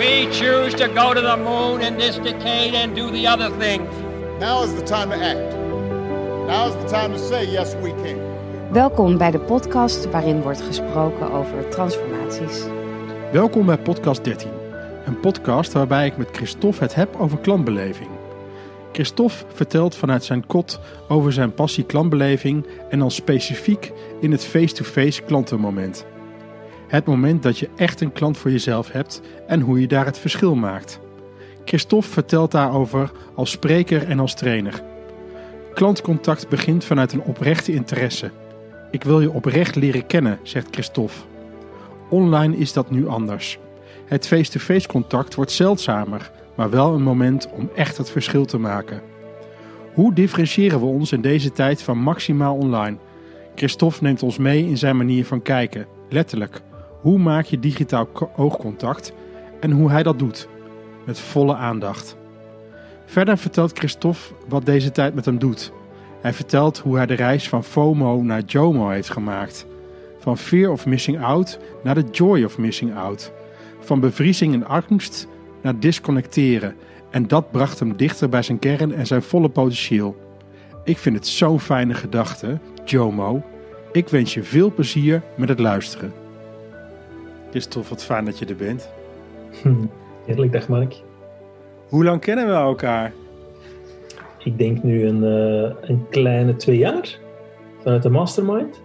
We choose to go to the moon in this decade and do the other things. Now is the time to act. Now is the time to say yes we can. Welkom bij de podcast waarin wordt gesproken over transformaties. Welkom bij podcast 13. Een podcast waarbij ik met Christophe het heb over klantbeleving. Christophe vertelt vanuit zijn kot over zijn passie klantbeleving en dan specifiek in het face-to-face klantenmoment. Het moment dat je echt een klant voor jezelf hebt en hoe je daar het verschil maakt. Christophe vertelt daarover als spreker en als trainer. Klantcontact begint vanuit een oprechte interesse. Ik wil je oprecht leren kennen, zegt Christophe. Online is dat nu anders. Het face-to-face contact wordt zeldzamer, maar wel een moment om echt het verschil te maken. Hoe differentiëren we ons in deze tijd van maximaal online? Christophe neemt ons mee in zijn manier van kijken, letterlijk. Hoe maak je digitaal oogcontact en hoe hij dat doet, met volle aandacht. Verder vertelt Christophe wat deze tijd met hem doet. Hij vertelt hoe hij de reis van FOMO naar JOMO heeft gemaakt. Van fear of missing out naar de joy of missing out. Van bevriezing en angst naar disconnecteren. En dat bracht hem dichter bij zijn kern en zijn volle potentieel. Ik vind het zo'n fijne gedachte, JOMO. Ik wens je veel plezier met het luisteren. Christophe, wat fijn dat je er bent. Heerlijk, dag Mark. Hoe lang kennen we elkaar? Ik denk nu een, uh, een kleine twee jaar vanuit de mastermind.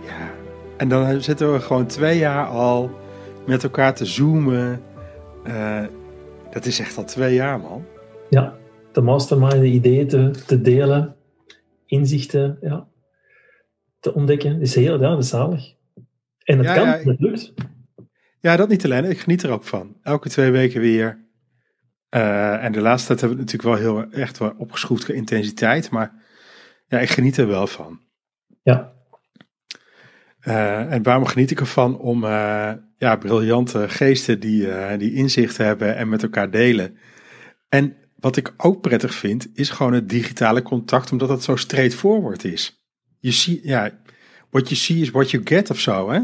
Ja, en dan zitten we gewoon twee jaar al met elkaar te zoomen. Uh, dat is echt al twee jaar, man. Ja, de mastermind, de ideeën te, te delen, inzichten ja, te ontdekken. is heel ja, dat is zalig. En het Ja, kan, ja, het lukt. Ja, dat niet alleen. Ik geniet er ook van. Elke twee weken weer. Eh, en de laatste tijd hebben we natuurlijk wel heel echt wel opgeschroefd qua intensiteit. Maar ja, ik geniet er wel van. Ja, Eh, en waarom geniet ik ervan? Om eh, ja, briljante geesten die, die inzicht hebben en met elkaar delen. En wat ik ook prettig vind, is gewoon het digitale contact, omdat het zo straightforward is. Je ziet, ja, what you see is what you get of zo, hè?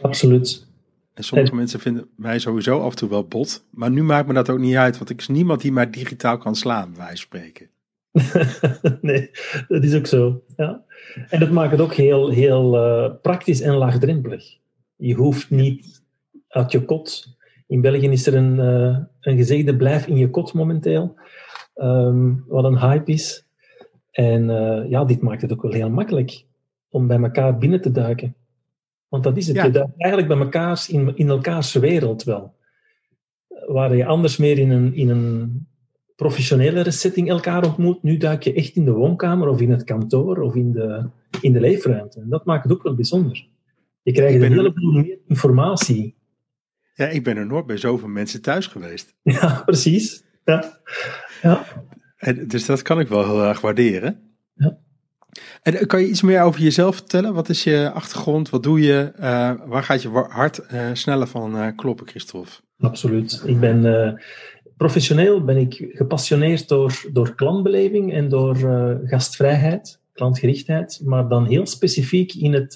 absoluut. En sommige mensen vinden mij sowieso af en toe wel bot. Maar nu maakt me dat ook niet uit, want ik is niemand die mij digitaal kan slaan, van spreken. nee, dat is ook zo. Ja. En dat maakt het ook heel, heel eh, praktisch en laagdrempelig. Je hoeft niet uit je kot. In België is er een, eh, een gezegde blijf in je kot momenteel. Ehm, wat een hype is. En eh, ja, dit maakt het ook wel heel makkelijk om bij elkaar binnen te duiken. Want dat is het. Ja. Je duikt eigenlijk bij elkaars, in, in elkaars wereld wel. Waar je anders meer in een, in een professionelere setting elkaar ontmoet. Nu duik je echt in de woonkamer of in het kantoor of in de, in de leefruimte. En dat maakt het ook wel bijzonder. Je krijgt een heleboel meer informatie. Ja, ik ben er nooit bij zoveel mensen thuis geweest. Ja, precies. Ja. Ja. En, dus dat kan ik wel heel erg waarderen. Ja. En eh, kan je iets meer over jezelf vertellen? Wat is je achtergrond? Wat doe je? Eh, waar gaat je hart eh, sneller van kloppen, Christophe? Absoluut. Ik ben professioneel ben ik gepassioneerd door, door klantbeleving en door gastvrijheid, klantgerichtheid, maar dan heel specifiek in het,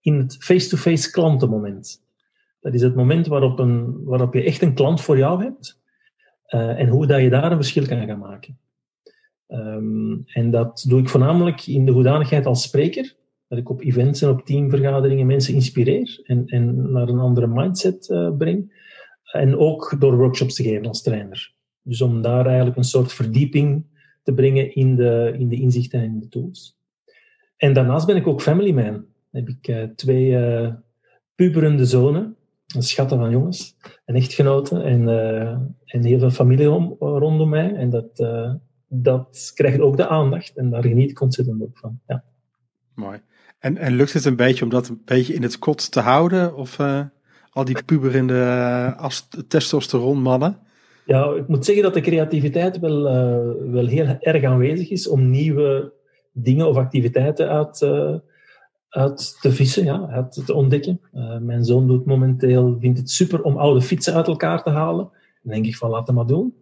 in het face-to-face klantenmoment. Dat is het moment waarop, een, waarop je echt een klant voor jou hebt en hoe dat je daar een verschil kan gaan maken. Ehm, en dat doe ik voornamelijk in de hoedanigheid als spreker, dat ik op events en op teamvergaderingen mensen inspireer en, en naar een andere mindset eh, breng. En ook door workshops te geven als trainer. Dus om daar eigenlijk een soort verdieping te brengen in de, in de inzichten en in de tools. En daarnaast ben ik ook family man. Dan heb ik eh, twee eh, puberende zonen, schatten van jongens, een echtgenote en, en heel veel familie om, rondom mij. En dat, dat krijgt ook de aandacht en daar geniet ik ontzettend ook van. Ja. Mooi. En, en lukt het een beetje om dat een beetje in het kot te houden? Of eh, al die puberende uh, ast- testosteronmannen? Ja, ik moet zeggen dat de creativiteit wel, eh, wel heel erg aanwezig is om nieuwe dingen of activiteiten uit, eh, uit te vissen, ja, uit te ontdekken. Eh, mijn zoon doet momenteel, vindt het super om oude fietsen uit elkaar te halen. Dan denk ik van, laat hem maar doen.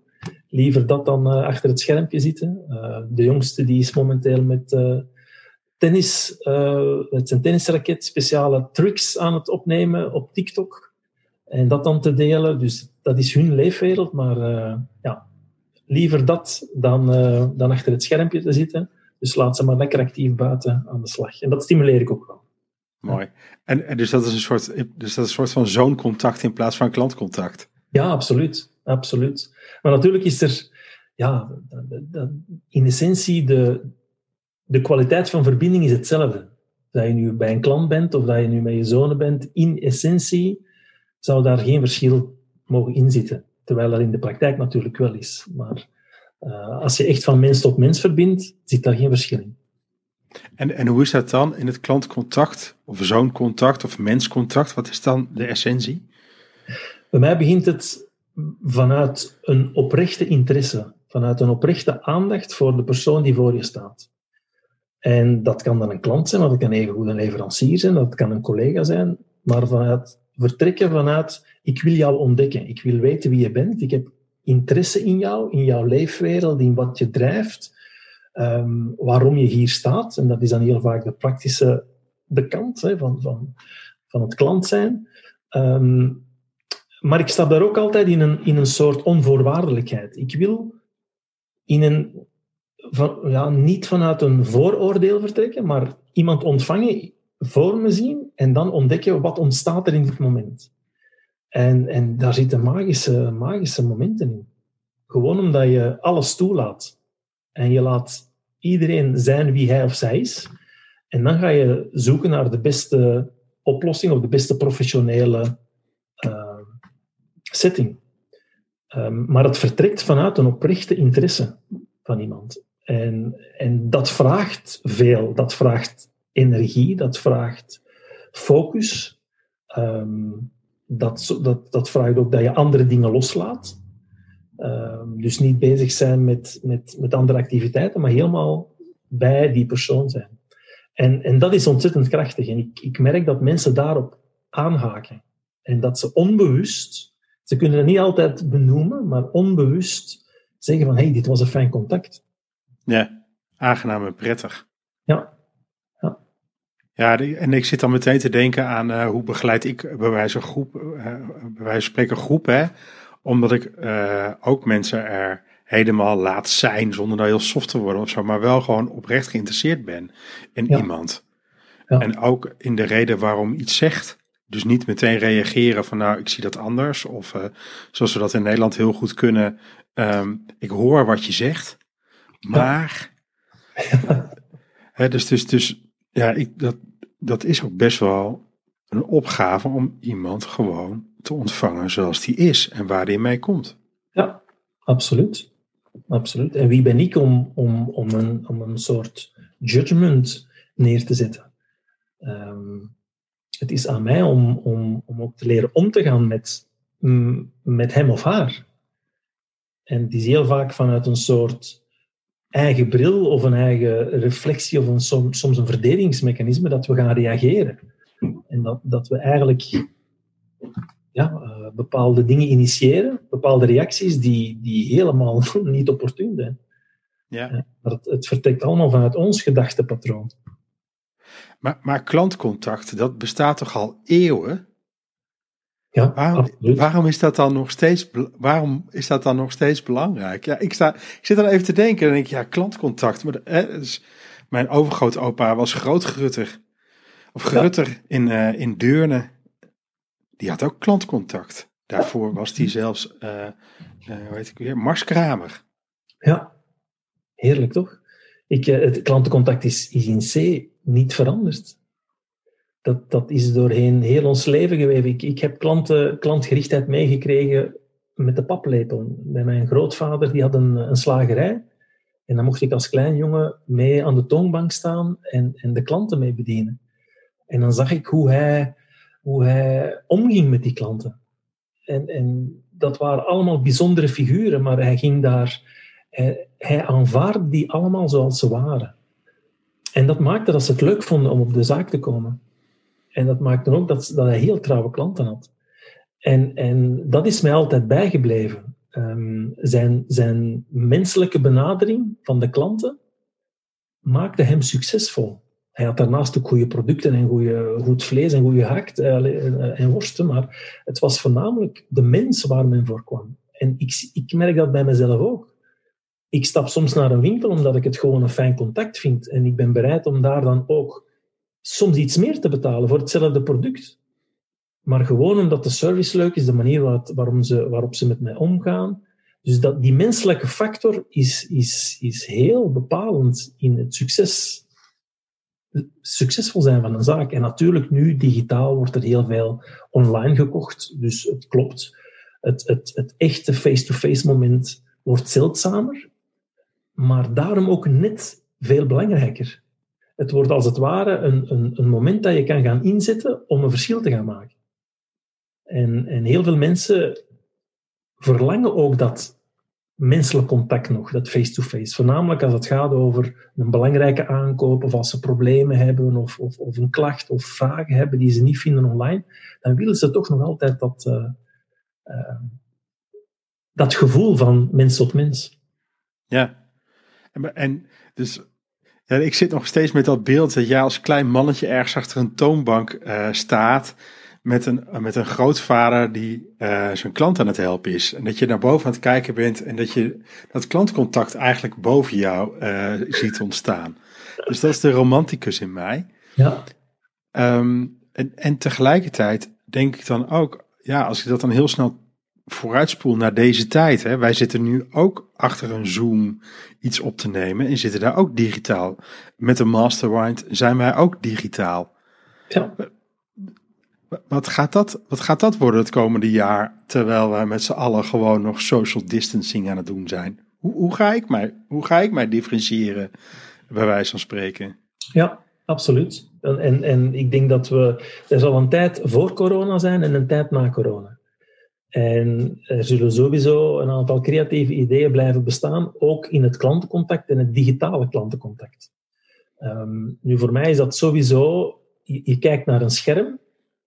Liever dat dan eh, achter het schermpje zitten. Eh, de jongste die is momenteel met eh, tennis, met zijn tennisraket speciale tricks aan het opnemen op TikTok. En dat dan te delen, dus dat is hun leefwereld, maar ja, liever dat dan, dan achter het schermpje te zitten. Dus laat ze maar lekker actief buiten aan de slag. En dat stimuleer ik ook wel. Mooi. En, en dus, dat is een soort, dus dat is een soort van zooncontact in plaats van klantcontact. Ja, absoluut. Absoluut. Maar natuurlijk is er, ja, in essentie, de, de kwaliteit van verbinding is hetzelfde. Dat je nu bij een klant bent of dat je nu met je zonen bent, in essentie zou daar geen verschil mogen inzitten. Terwijl dat in de praktijk natuurlijk wel is. Maar uh, als je echt van mens tot mens verbindt, zit daar geen verschil in. En, en hoe is dat dan in het klantcontact, of zooncontact, of menscontact? Wat is dan de essentie? Bij mij begint het vanuit een oprechte interesse, vanuit een oprechte aandacht voor de persoon die voor je staat. En dat kan dan een klant zijn, maar dat kan even goed een leverancier zijn, dat kan een collega zijn, maar vanuit vertrekken vanuit, ik wil jou ontdekken, ik wil weten wie je bent, ik heb interesse in jou, in jouw leefwereld, in wat je drijft, um, waarom je hier staat. En dat is dan heel vaak de praktische kant hè, van, van, van het klant zijn. Um, maar ik sta daar ook altijd in een, in een soort onvoorwaardelijkheid. Ik wil in een, van, ja, niet vanuit een vooroordeel vertrekken, maar iemand ontvangen, voor me zien en dan ontdekken wat ontstaat er in dit moment. En, en daar zitten magische, magische momenten in. Gewoon omdat je alles toelaat. En je laat iedereen zijn wie hij of zij is. En dan ga je zoeken naar de beste oplossing of de beste professionele setting. Um, maar het vertrekt vanuit een oprechte interesse van iemand. En, en dat vraagt veel. Dat vraagt energie, dat vraagt focus. Um, dat, dat, dat vraagt ook dat je andere dingen loslaat. Um, dus niet bezig zijn met, met, met andere activiteiten, maar helemaal bij die persoon zijn. En, en dat is ontzettend krachtig. En ik, ik merk dat mensen daarop aanhaken. En dat ze onbewust, ze kunnen het niet altijd benoemen, maar onbewust zeggen van, hey, dit was een fijn contact. Ja, aangenaam en prettig. Ja. Ja, en ik zit dan meteen te denken aan uh, hoe begeleid ik bij wijze van groep, uh, bij wijze van spreken groep, hè? Omdat ik uh, ook mensen er helemaal laat zijn zonder dat heel soft te worden of zo, maar wel gewoon oprecht geïnteresseerd ben in ja. iemand. Ja. En ook in de reden waarom iets zegt. Dus niet meteen reageren van nou, ik zie dat anders. Of zoals we dat in Nederland heel goed kunnen. Um, ik hoor wat je zegt, maar. Ja. hè, dus, dus, dus ja, ik, dat, dat is ook best wel een opgave om iemand gewoon te ontvangen zoals die is en waar die mee komt. Ja, absoluut. absoluut. En wie ben ik om, om, om, een, om een soort judgment neer te zetten? Um, het is aan mij om, om, om ook te leren om te gaan met, met hem of haar. En het is heel vaak vanuit een soort eigen bril of een eigen reflectie of een, soms, soms een verdedigingsmechanisme dat we gaan reageren. En dat, dat we eigenlijk ja, uh, bepaalde dingen initiëren, bepaalde reacties die, die helemaal niet opportun zijn. Ja. Uh, maar het, het vertrekt allemaal vanuit ons gedachtepatroon. Maar, maar klantcontact, dat bestaat toch al eeuwen? Ja, waarom, waarom, is dat dan nog steeds, waarom is dat dan nog steeds belangrijk? Ja, ik, sta, ik zit dan even te denken en denk ja, klantcontact. Maar, hè, dus mijn overgrootopa was grootgerutter. Of gerutter ja. in, uh, in Deurne. Die had ook klantcontact. Daarvoor was hij zelfs, uh, uh, hoe heet ik weer, Marskramer. Ja, heerlijk toch? Ik, het klantencontact is, is in C niet veranderd dat, dat is doorheen heel ons leven geweest. Ik, ik heb klanten, klantgerichtheid meegekregen met de paplepel. Bij mijn grootvader, die had een, een slagerij. En dan mocht ik als klein jongen mee aan de toonbank staan en, en de klanten mee bedienen. En dan zag ik hoe hij, hoe hij omging met die klanten. En, en dat waren allemaal bijzondere figuren, maar hij ging daar, hij, hij aanvaarde die allemaal zoals ze waren. En dat maakte dat ze het leuk vonden om op de zaak te komen. En dat maakte ook dat, dat hij heel trouwe klanten had. En, en dat is mij altijd bijgebleven. Um, zijn, zijn menselijke benadering van de klanten maakte hem succesvol. Hij had daarnaast ook goede producten en goede, goed vlees en goede hakt en worsten, maar het was voornamelijk de mens waar men voor kwam. En ik, ik merk dat bij mezelf ook. Ik stap soms naar een winkel omdat ik het gewoon een fijn contact vind. En ik ben bereid om daar dan ook soms iets meer te betalen voor hetzelfde product. Maar gewoon omdat de service leuk is, de manier ze, waarop ze met mij omgaan. Dus dat, die menselijke factor is, is, is heel bepalend in het succes, succesvol zijn van een zaak. En natuurlijk, nu digitaal wordt er heel veel online gekocht. Dus het klopt. Het, het, het echte face-to-face moment wordt zeldzamer. Maar daarom ook net veel belangrijker. Het wordt als het ware een, een, een moment dat je kan gaan inzetten om een verschil te gaan maken. En, en heel veel mensen verlangen ook dat menselijk contact nog, dat face-to-face. Voornamelijk als het gaat over een belangrijke aankoop, of als ze problemen hebben, of, of, of een klacht of vragen hebben die ze niet vinden online, dan willen ze toch nog altijd dat, uh, uh, dat gevoel van mens tot mens. Ja, en, en dus ja, ik zit nog steeds met dat beeld dat jij als klein mannetje ergens achter een toonbank uh, staat met een, met een grootvader die uh, zijn klant aan het helpen is. En dat je naar boven aan het kijken bent en dat je dat klantcontact eigenlijk boven jou uh, ziet ontstaan. Dus dat is de romanticus in mij. Ja. Um, en, en tegelijkertijd denk ik dan ook, ja, als ik dat dan heel snel vooruitspoel naar deze tijd. Hè, wij zitten nu ook achter een Zoom iets op te nemen en zitten daar ook digitaal. Met een mastermind zijn wij ook digitaal. Ja. Wat gaat, dat, wat gaat dat worden het komende jaar, terwijl wij met z'n allen gewoon nog social distancing aan het doen zijn? Hoe, hoe, ga, ik mij, hoe ga ik mij differentiëren, bij wijze van spreken? Ja, absoluut. En, en, en ik denk dat we, er zal een tijd voor corona zijn en een tijd na corona. En er zullen sowieso een aantal creatieve ideeën blijven bestaan, ook in het klantencontact en het digitale klantencontact. Um, nu, voor mij is dat sowieso, je, je kijkt naar een scherm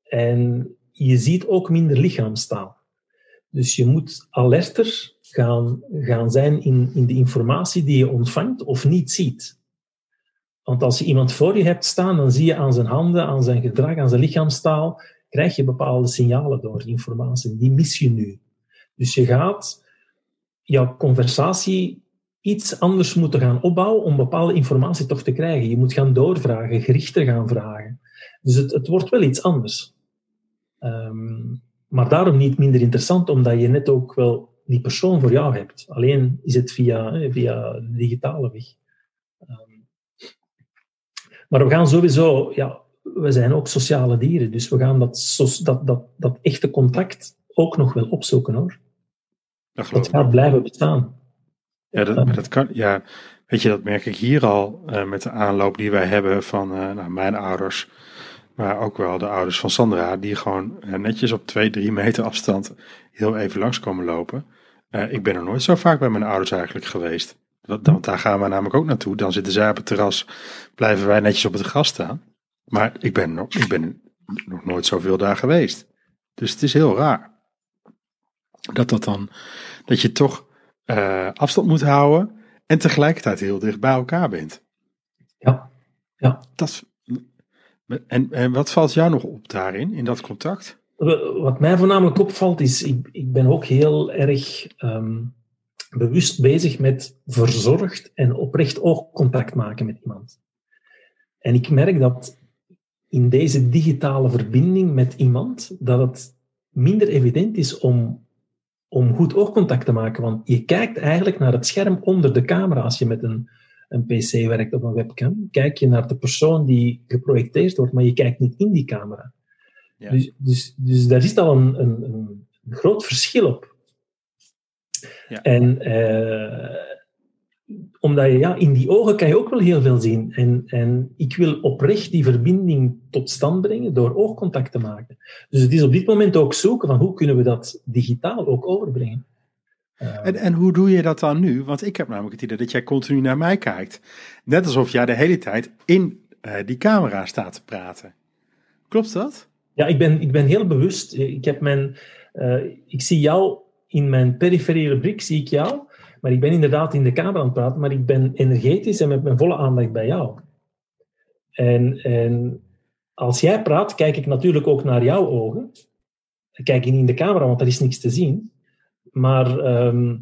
en je ziet ook minder lichaamstaal. Dus je moet alerter gaan, gaan zijn in, in de informatie die je ontvangt of niet ziet. Want als je iemand voor je hebt staan, dan zie je aan zijn handen, aan zijn gedrag, aan zijn lichaamstaal, krijg je bepaalde signalen door, informatie. Die mis je nu. Dus je gaat jouw conversatie iets anders moeten gaan opbouwen om bepaalde informatie toch te krijgen. Je moet gaan doorvragen, gerichter gaan vragen. Dus het, het wordt wel iets anders. Um, maar daarom niet minder interessant, omdat je net ook wel die persoon voor jou hebt. Alleen is het via, via de digitale weg. Um, maar we gaan sowieso, ja, we zijn ook sociale dieren, dus we gaan dat, dat, dat, dat echte contact ook nog wel opzoeken hoor. Dat, dat gaat blijven bestaan. Ja, dat, maar dat kan, ja, weet je, dat merk ik hier al uh, met de aanloop die wij hebben van uh, nou, mijn ouders, maar ook wel de ouders van Sandra, die gewoon uh, netjes op twee, drie meter afstand heel even langs komen lopen. ik ben er nooit zo vaak bij mijn ouders eigenlijk geweest. Want daar gaan we namelijk ook naartoe. Dan zitten zij op het terras, blijven wij netjes op het gras staan. Maar ik ben, nog, ik ben nog nooit zoveel daar geweest. Dus het is heel raar. Dat dat dan, dat je toch uh, afstand moet houden en tegelijkertijd heel dicht bij elkaar bent. Ja, ja. Dat, en, en wat valt jou nog op daarin, in dat contact? Wat mij voornamelijk opvalt is, ik, ik ben ook heel erg um, bewust bezig met verzorgd en oprecht oogcontact maken met iemand. En ik merk dat in deze digitale verbinding met iemand, dat het minder evident is om, om goed oogcontact te maken. Want je kijkt eigenlijk naar het scherm onder de camera als je met een, een PC werkt of een webcam. Kijk je naar de persoon die geprojecteerd wordt, maar je kijkt niet in die camera. Ja. Dus, dus, dus daar zit al een, een, een groot verschil op. Ja. En uh, omdat je, ja, in die ogen kan je ook wel heel veel zien. En, en ik wil oprecht die verbinding tot stand brengen door oogcontact te maken. Dus het is op dit moment ook zoeken van hoe kunnen we dat digitaal ook overbrengen. Uh, en, en hoe doe je dat dan nu? Want ik heb namelijk het idee dat jij continu naar mij kijkt. Net alsof jij de hele tijd in uh, die camera staat te praten. Klopt dat? Ja, ik ben, ik ben heel bewust. Ik, heb mijn, uh, ik zie jou in mijn periferiele blik, zie ik jou. Maar ik ben inderdaad in de kamer aan het praten, maar ik ben energetisch en met mijn volle aandacht bij jou. En, en als jij praat, kijk ik natuurlijk ook naar jouw ogen. Ik kijk niet in de camera, want er is niks te zien. Maar ehm,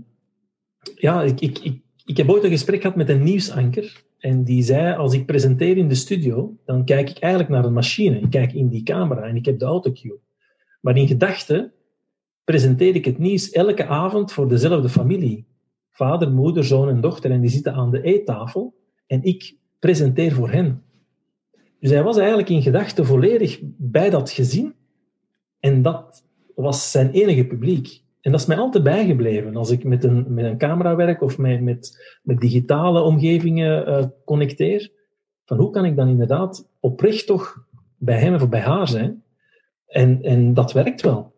ja, ik, ik, ik, ik heb ooit een gesprek gehad met een nieuwsanker. En die zei, als ik presenteer in de studio, dan kijk ik eigenlijk naar een machine. Ik kijk in die camera en ik heb de autocue. Maar in gedachten presenteer ik het nieuws elke avond voor dezelfde familie. Vader, moeder, zoon en dochter. En die zitten aan de eettafel. En ik presenteer voor hen. Dus hij was eigenlijk in gedachten volledig bij dat gezin. En dat was zijn enige publiek. En dat is mij altijd bijgebleven. Als ik met een, met een camera werk of met, met, met digitale omgevingen uh, connecteer, van hoe kan ik dan inderdaad oprecht toch bij hem of bij haar zijn? En, en dat werkt wel.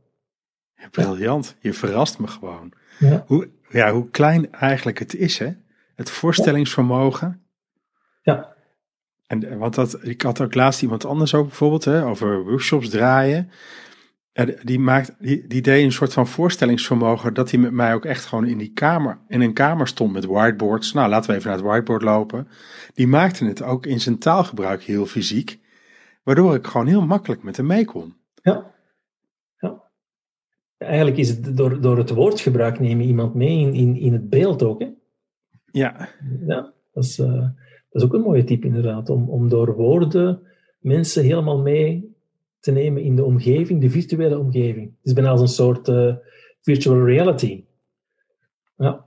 Briljant. Je verrast me gewoon. Ja. Hoe, ja, hoe klein eigenlijk het is, hè? Het voorstellingsvermogen. Ja. En, want dat, ik had ook laatst iemand anders ook bijvoorbeeld, hè, over workshops draaien. Die, maakt, die, die deed een soort van voorstellingsvermogen dat hij met mij ook echt gewoon in die kamer, in een kamer stond met whiteboards. Nou, laten we even naar het whiteboard lopen. Die maakte het ook in zijn taalgebruik heel fysiek, waardoor ik gewoon heel makkelijk met hem mee kon. Ja. Eigenlijk is het door, door het woordgebruik neem je iemand mee in, in, in het beeld ook. Hè? Ja. Ja, dat is, uh, dat is ook een mooie tip inderdaad, om, om door woorden mensen helemaal mee te nemen in de omgeving, de virtuele omgeving. Het is bijna als een soort uh, virtual reality. Ja.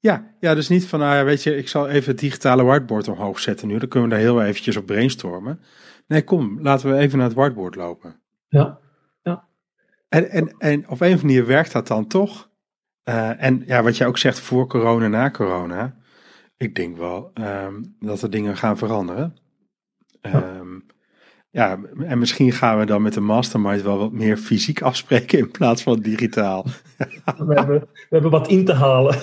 Ja, ja, dus niet van, nou ja, weet je, ik zal even het digitale whiteboard omhoog zetten nu. Dan kunnen we daar heel eventjes op brainstormen. Nee, kom, laten we even naar het whiteboard lopen. Ja. En, en, en op een of andere manier werkt dat dan toch. Uh, en ja, wat jij ook zegt, voor corona, na corona. Ik denk wel um, dat er dingen gaan veranderen. Ja. Um, ja, en misschien gaan we dan met de mastermind wel wat meer fysiek afspreken in plaats van digitaal. We hebben, we hebben wat in te halen.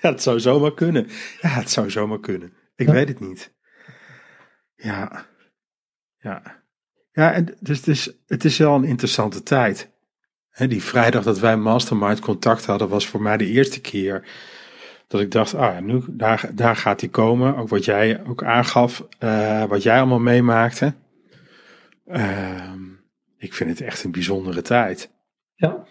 ja, het zou zomaar kunnen. Ja, het zou zomaar kunnen. Ik weet het niet. Ja. Ja. Ja, en dus, dus het is wel een interessante tijd. die vrijdag dat wij mastermind contact hadden was voor mij de eerste keer dat ik dacht, ah, nu, daar, daar gaat hij komen. Ook wat jij ook aangaf, uh, wat jij allemaal meemaakte. Uh, ik vind het echt een bijzondere tijd. Ja,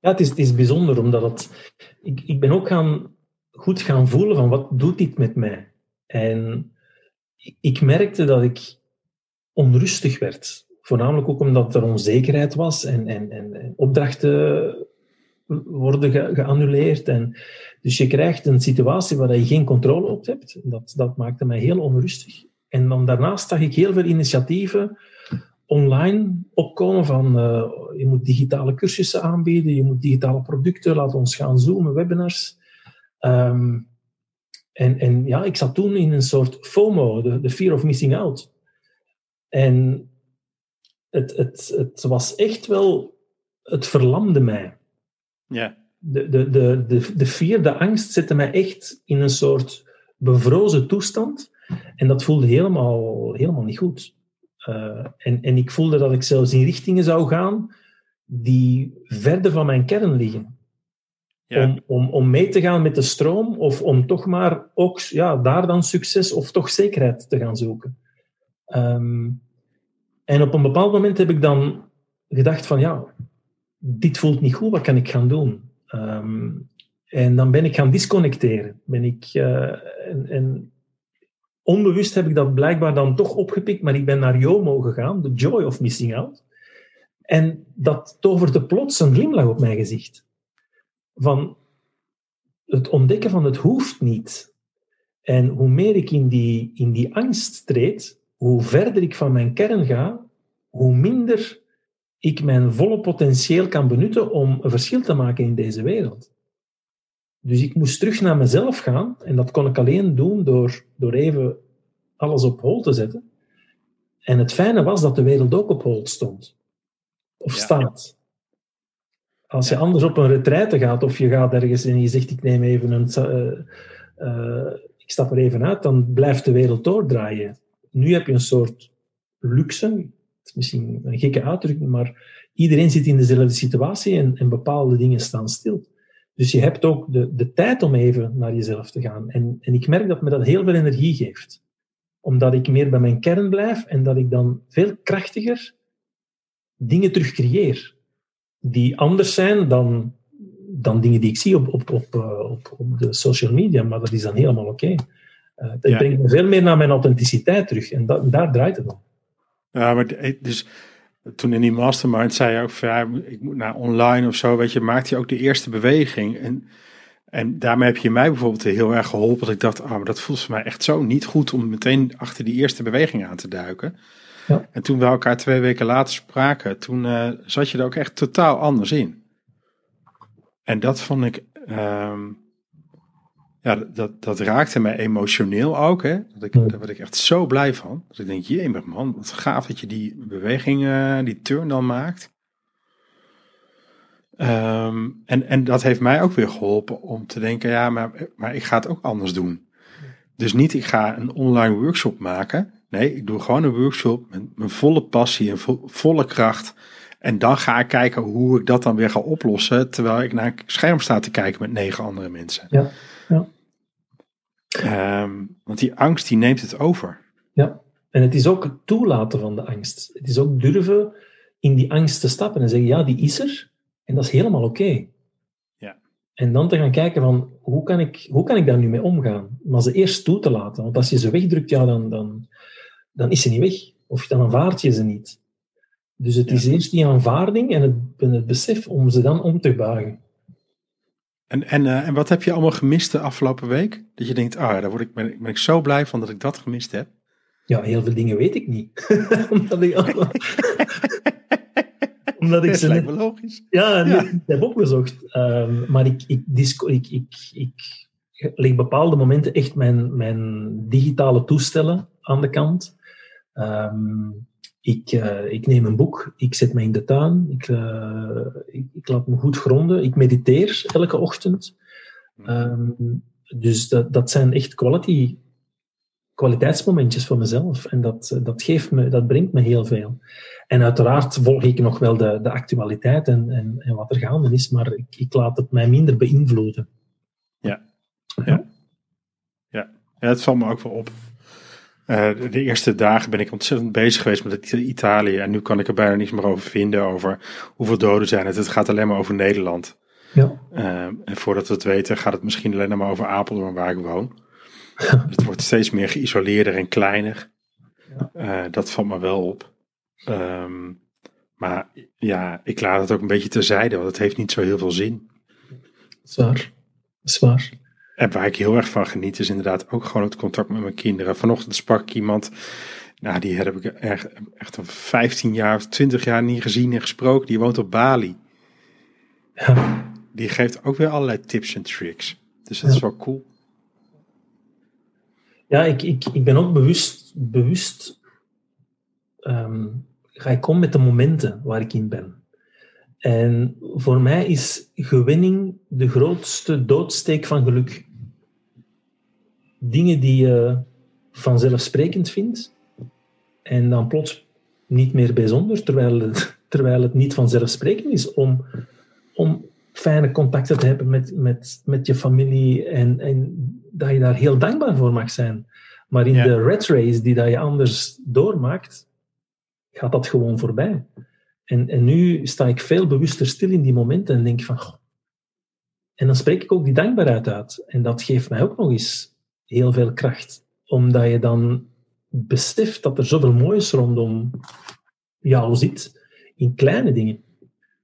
ja het, is, het is bijzonder omdat het, ik, ik ben ook gaan, goed gaan voelen van wat doet dit met mij. En ik merkte dat ik onrustig werd. Voornamelijk ook omdat er onzekerheid was en, en, en opdrachten worden ge geannuleerd. En, dus je krijgt een situatie waar je geen controle op hebt. Dat, dat maakte mij heel onrustig. En dan daarnaast zag ik heel veel initiatieven online opkomen van uh, je moet digitale cursussen aanbieden, je moet digitale producten, laat ons gaan zoomen, webinars. Um, en, en ja, ik zat toen in een soort FOMO, de fear of missing out. En het, het, het was echt wel, het verlamde mij. Ja. De, de, de, de, de vierde angst zette mij echt in een soort bevrozen toestand. En dat voelde helemaal, helemaal niet goed. Uh, en, en ik voelde dat ik zelfs in richtingen zou gaan die verder van mijn kern liggen. Ja. Om, om, om mee te gaan met de stroom of om toch maar ook ja, daar dan succes of toch zekerheid te gaan zoeken. Um, en op een bepaald moment heb ik dan gedacht van ja, dit voelt niet goed, wat kan ik gaan doen? Um, en dan ben ik gaan disconnecteren. Ben ik, uh, en, onbewust heb ik dat blijkbaar dan toch opgepikt, maar ik ben naar JOMO gegaan, de Joy of Missing Out. En dat toverde plots een glimlach op mijn gezicht. Van het ontdekken van het hoeft niet. En hoe meer ik in die, in die angst treed, hoe verder ik van mijn kern ga, hoe minder ik mijn volle potentieel kan benutten om een verschil te maken in deze wereld. Dus ik moest terug naar mezelf gaan en dat kon ik alleen doen door, door even alles op hol te zetten. En het fijne was dat de wereld ook op hol stond. Of staat. Als je anders op een retraite gaat of je gaat ergens en je zegt ik neem even een... Uh, uh, ik stap er even uit, dan blijft de wereld doordraaien. Nu heb je een soort luxe, het is misschien een gekke uitdrukking, maar iedereen zit in dezelfde situatie en, en bepaalde dingen staan stil. Dus je hebt ook de, de tijd om even naar jezelf te gaan. En, en ik merk dat me dat heel veel energie geeft. omdat ik meer bij mijn kern blijf en dat ik dan veel krachtiger dingen terug creëer. Die anders zijn dan, dan dingen die ik zie op, op, op, eh, op, op de social media, maar dat is dan helemaal oké. Okay. Het Ja. brengt me veel meer naar mijn authenticiteit terug en dat, daar draait het om. Ja, maar de- dus toen in die mastermind zei je ook van ja, ik moet naar online of zo, weet je, maakt hij ook de eerste beweging. En, en daarmee heb je mij bijvoorbeeld heel erg geholpen. Dat ik dacht, ah, maar dat voelt voor mij echt zo niet goed om meteen achter die eerste beweging aan te duiken. Ja. En toen we elkaar twee weken later spraken, toen eh, zat je er ook echt totaal anders in. En dat vond ik, ehm, ja, dat, dat raakte mij emotioneel ook. Hè? Dat ik. Daar werd ik echt zo blij van. Dat ik denk, jemig man, wat gaaf dat je die beweging, die turn dan maakt. Ehm, en, en dat heeft mij ook weer geholpen om te denken, ja, maar, maar ik ga het ook anders doen. Dus niet, ik ga een online workshop maken. Nee, ik doe gewoon een workshop met mijn volle passie en vo- volle kracht. En dan ga ik kijken hoe ik dat dan weer ga oplossen. Terwijl ik naar een scherm sta te kijken met negen andere mensen. Ja, ja. Ehm, want die angst die neemt het over. Ja, en het is ook het toelaten van de angst. Het is ook durven in die angst te stappen en zeggen, ja, die is er. En dat is helemaal oké. Ja. En dan te gaan kijken van, hoe kan, ik, hoe kan ik daar nu mee omgaan? Maar ze eerst toe te laten. Want als je ze wegdrukt, ja, dan, dan, dan is ze niet weg. Of dan aanvaard je ze niet. Dus het is eerst die aanvaarding en het, en het besef om ze dan om te buigen. En, en, eh, en wat heb je allemaal gemist de afgelopen week? Dat je denkt, ah, daar word ik, ben, ik- ben ik zo blij van dat ik dat gemist heb. Ja, heel veel dingen weet ik niet. Omdat ik, omdat ik ze net logisch. Ja, Ja. ik heb opgezocht. Ehm, maar ik, ik, disco, ik, ik, ik leg bepaalde momenten echt mijn, mijn digitale toestellen aan de kant. Ehm, ik, eh, ik neem een boek, ik zet me in de tuin, ik, eh, ik, ik laat me goed gronden, ik mediteer elke ochtend. Ehm, dus dat, dat zijn echt quality, kwaliteitsmomentjes voor mezelf. En dat, dat, geeft me, dat brengt me heel veel. En uiteraard volg ik nog wel de, de actualiteit en, en, en wat er gaande is, maar ik, ik laat het mij minder beïnvloeden. Ja, het valt me ook wel op. Eh, de, eerste dagen ben ik ontzettend bezig geweest met Italië. En nu kan ik er bijna niets meer over vinden. Over hoeveel doden zijn het. Het gaat alleen maar over Nederland. Ja. Eh, en voordat we het weten gaat het misschien alleen maar over Apeldoorn waar ik woon. Het wordt steeds meer geïsoleerder en kleiner. Eh, dat valt me wel op. Ehm, maar ja, ik laat het ook een beetje terzijde. Want het heeft niet zo heel veel zin. Zwaar. Zwaar. En waar ik heel erg van geniet is inderdaad ook gewoon het contact met mijn kinderen. Vanochtend sprak ik iemand, nou die heb ik echt, echt een 15 jaar of 20 jaar niet gezien en gesproken. Die woont op Bali. Ja. Die geeft ook weer allerlei tips en tricks. Dus dat is wel cool. Ja, ik, ik, ik ben ook bewust, bewust ehm, ga ik om met de momenten waar ik in ben. En voor mij is gewenning de grootste doodsteek van geluk. Dingen die je vanzelfsprekend vindt en dan plots niet meer bijzonder, terwijl het, terwijl het niet vanzelfsprekend is om, om fijne contacten te hebben met, met, met je familie en, en dat je daar heel dankbaar voor mag zijn. Maar in Ja. de red race die dat je anders doormaakt, gaat dat gewoon voorbij. En, en nu sta ik veel bewuster stil in die momenten en denk van... "Goh." En dan spreek ik ook die dankbaarheid uit. En dat geeft mij ook nog eens heel veel kracht. Omdat je dan beseft dat er zoveel moois rondom jou zit. In kleine dingen.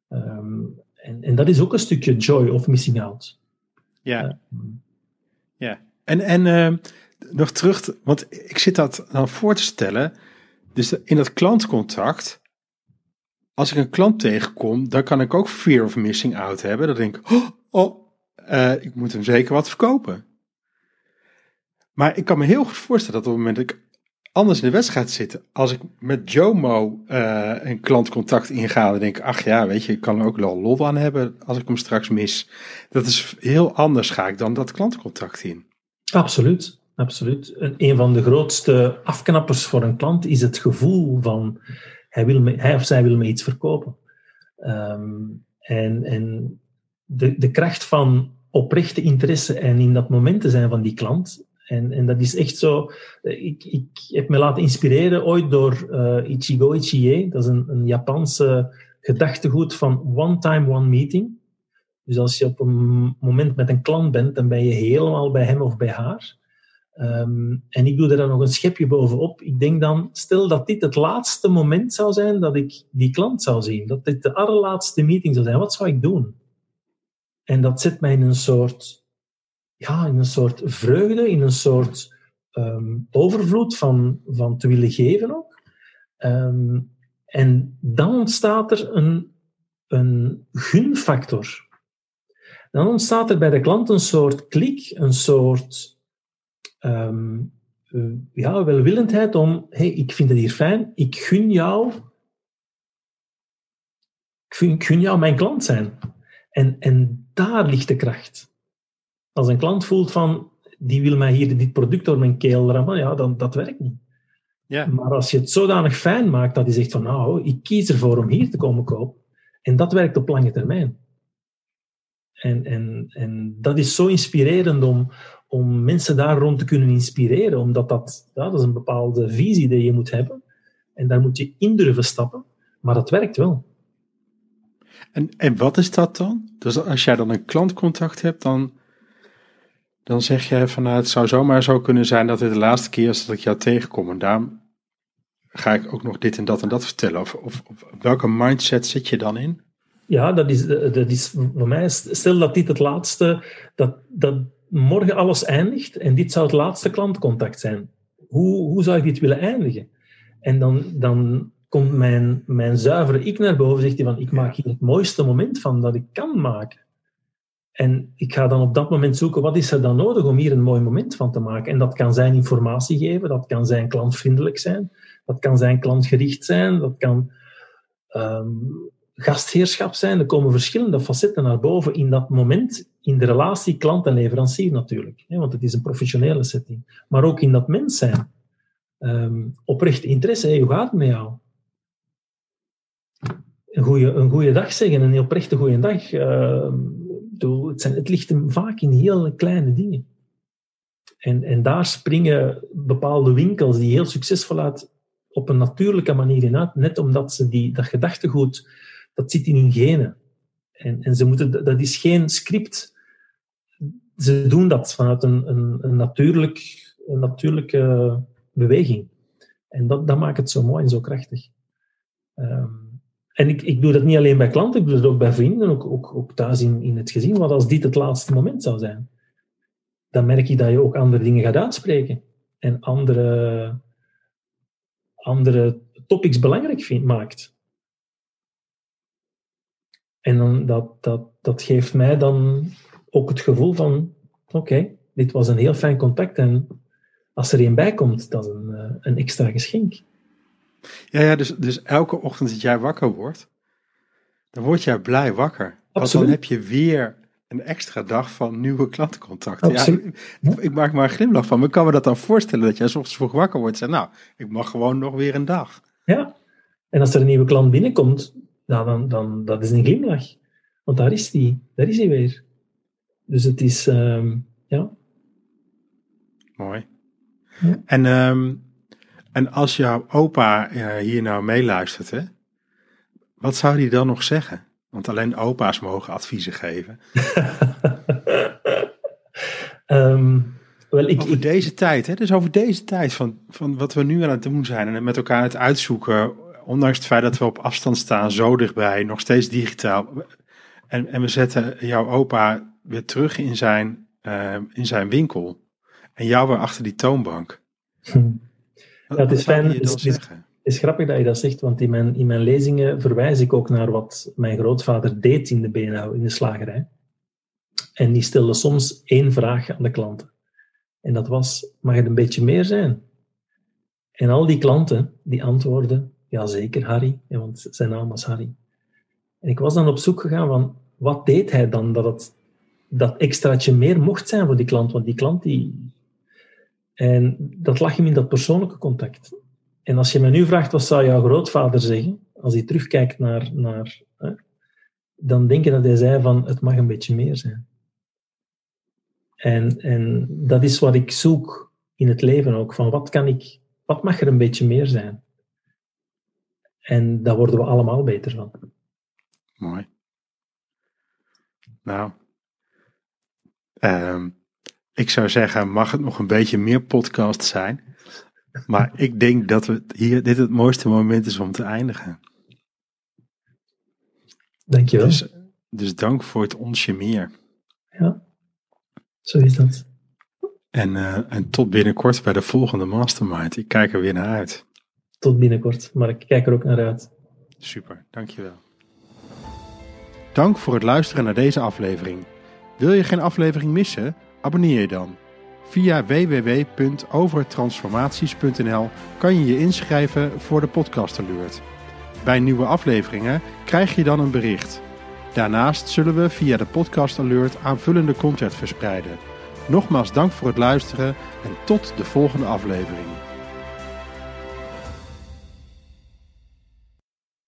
Ehm, en, en dat is ook een stukje joy of missing out. Ja. ja. En, en eh, nog terug, te- want ik zit dat dan voor te stellen. Dus in dat klantcontact, als ik een klant tegenkom, dan kan ik ook fear of missing out hebben. Dan denk ik, oh, oh eh, ik moet hem zeker wat verkopen. Maar ik kan me heel goed voorstellen dat op het moment dat ik anders in de wedstrijd zit, als ik met Jomo eh een klantcontact inga, dan denk ik, ach ja, weet je, ik kan er ook wel lol aan hebben als ik hem straks mis. Dat is heel anders ga ik dan dat klantcontact in. Absoluut, absoluut. En een van de grootste afknappers voor een klant is het gevoel van hij, wil me, hij of zij wil me iets verkopen. Ehm, en en de, de kracht van oprechte interesse en in dat moment te zijn van die klant En, en dat is echt zo. Ik, ik heb me laten inspireren ooit door uh, Ichigo Ichie. Dat is een, een Japanse gedachtegoed van one time, one meeting. Dus als je op een moment met een klant bent, dan ben je helemaal bij hem of bij haar. Um, en ik doe er dan nog een schepje bovenop. Ik denk dan, stel dat dit het laatste moment zou zijn dat ik die klant zou zien. Dat dit de allerlaatste meeting zou zijn. Wat zou ik doen? En dat zet mij in een soort, ja, in een soort vreugde, in een soort um, overvloed van, van te willen geven ook. Um, en dan ontstaat er een, een gunfactor. Dan ontstaat er bij de klant een soort klik, een soort um, ja, welwillendheid om, hey, ik vind het hier fijn, ik gun jou, ik gun, ik gun jou mijn klant zijn. En, en daar ligt de kracht. Als een klant voelt van, die wil mij hier dit product door mijn keel rammen, ja, dan, dat werkt niet. Ja. Maar als je het zodanig fijn maakt dat hij zegt van, nou, ik kies ervoor om hier te komen kopen, en dat werkt op lange termijn. En, en, en dat is zo inspirerend om, om mensen daar rond te kunnen inspireren, omdat dat, ja, dat is een bepaalde visie die je moet hebben. En daar moet je in durven stappen, maar dat werkt wel. En, en wat is dat dan? Dus als jij dan een klantcontact hebt, dan, dan zeg jij van nou, het zou zomaar zo kunnen zijn dat het de laatste keer is dat ik jou tegenkom. En daarom ga ik ook nog dit en dat en dat vertellen. Of, of, of welke mindset zit je dan in? Ja, dat is, dat is voor mij, stel dat dit het laatste, dat, dat morgen alles eindigt en dit zou het laatste klantcontact zijn. Hoe, hoe zou ik dit willen eindigen? En dan, dan komt mijn, mijn zuivere ik naar boven, zegt hij van, ik maak hier het mooiste moment van dat ik kan maken. En ik ga dan op dat moment zoeken, wat is er dan nodig om hier een mooi moment van te maken? En dat kan zijn informatie geven, dat kan zijn klantvriendelijk zijn, dat kan zijn klantgericht zijn, dat kan um, gastheerschap zijn. Er komen verschillende facetten naar boven in dat moment, in de relatie klant en leverancier natuurlijk. Hè, want het is een professionele setting. Maar ook in dat mens zijn. Um, oprecht interesse, hoe gaat het met jou? Een goede, een goede dag zeggen, een oprechte goede dag. Uh, het, zijn, het ligt hem vaak in hele kleine dingen. En, en daar springen bepaalde winkels die heel succesvol uit op een natuurlijke manier in uit, net omdat ze die, dat gedachtegoed dat zit in hun genen. En, en ze moeten, dat is geen script. Ze doen dat vanuit een, een, natuurlijk, een natuurlijke beweging. En dat, dat maakt het zo mooi en zo krachtig. Um, en ik, ik doe dat niet alleen bij klanten, ik doe dat ook bij vrienden, ook, ook, ook thuis in, in het gezin. Want als dit het laatste moment zou zijn, dan merk je dat je ook andere dingen gaat uitspreken. En andere, andere topics belangrijk maakt. En dan, dat, dat, dat geeft mij dan ook het gevoel van, oké, dit was een heel fijn contact en als er een bij komt, dat is een, eh, een extra geschenk. Ja, ja dus, dus elke ochtend dat jij wakker wordt, dan word jij blij wakker. Want dan heb je weer een extra dag van nieuwe klantcontacten. Ja, ik, ik, maak maar een glimlach van. Maar kan me dat dan voorstellen dat jij ochtends vroeg wakker wordt en zegt, nou, ik mag gewoon nog weer een dag. Ja, en als er een nieuwe klant binnenkomt, nou, dan, dan dat is een glimlach. Want daar is die, daar is hij weer. Dus het is, um, ja. Mooi. Ja. En, um, en als jouw opa uh, hier nou meeluistert, hè, wat zou hij dan nog zeggen? Want alleen opa's mogen adviezen geven. um, wel, ik, over deze tijd, hè? dus over deze tijd van, van wat we nu aan het doen zijn en met elkaar aan het uitzoeken ondanks het feit dat we op afstand staan, zo dichtbij, nog steeds digitaal. En, en we zetten jouw opa weer terug in zijn, uh, in zijn winkel. En jou weer achter die toonbank. Hm. Het is fijn. Het is, is, is, grappig dat je dat zegt, want in mijn, in mijn lezingen verwijs ik ook naar wat mijn grootvader deed in de BNO, in de slagerij. En die stelde soms één vraag aan de klanten. En dat was, mag het een beetje meer zijn? En al die klanten, die antwoorden, ja, zeker Harry, want zijn naam was Harry. En ik was dan op zoek gegaan van, wat deed hij dan dat het dat extraatje meer mocht zijn voor die klant? Want die klant, die... En dat lag hem in dat persoonlijke contact. En als je me nu vraagt, wat zou jouw grootvader zeggen, als hij terugkijkt naar... naar hè, dan denk je dat hij zei van, het mag een beetje meer zijn. En, en dat is wat ik zoek in het leven ook. Van wat kan ik, wat mag er een beetje meer zijn? En daar worden we allemaal beter van. Mooi. Nou, ehm, ik zou zeggen, mag het nog een beetje meer podcast zijn? Maar ik denk dat we hier, dit het mooiste moment is om te eindigen. Dankjewel. Dus, dus dank voor het onsje meer. Ja, zo is dat. En, uh, en tot binnenkort bij de volgende Mastermind. Ik kijk er weer naar uit. Tot binnenkort, maar ik kijk er ook naar uit. Super, dankjewel. Dank voor het luisteren naar deze aflevering. Wil je geen aflevering missen? Abonneer je dan. Via www.overtransformaties.nl kan je je inschrijven voor de podcast alert. Bij nieuwe afleveringen krijg je dan een bericht. Daarnaast zullen we via de podcast alert aanvullende content verspreiden. Nogmaals dank voor het luisteren en tot de volgende aflevering.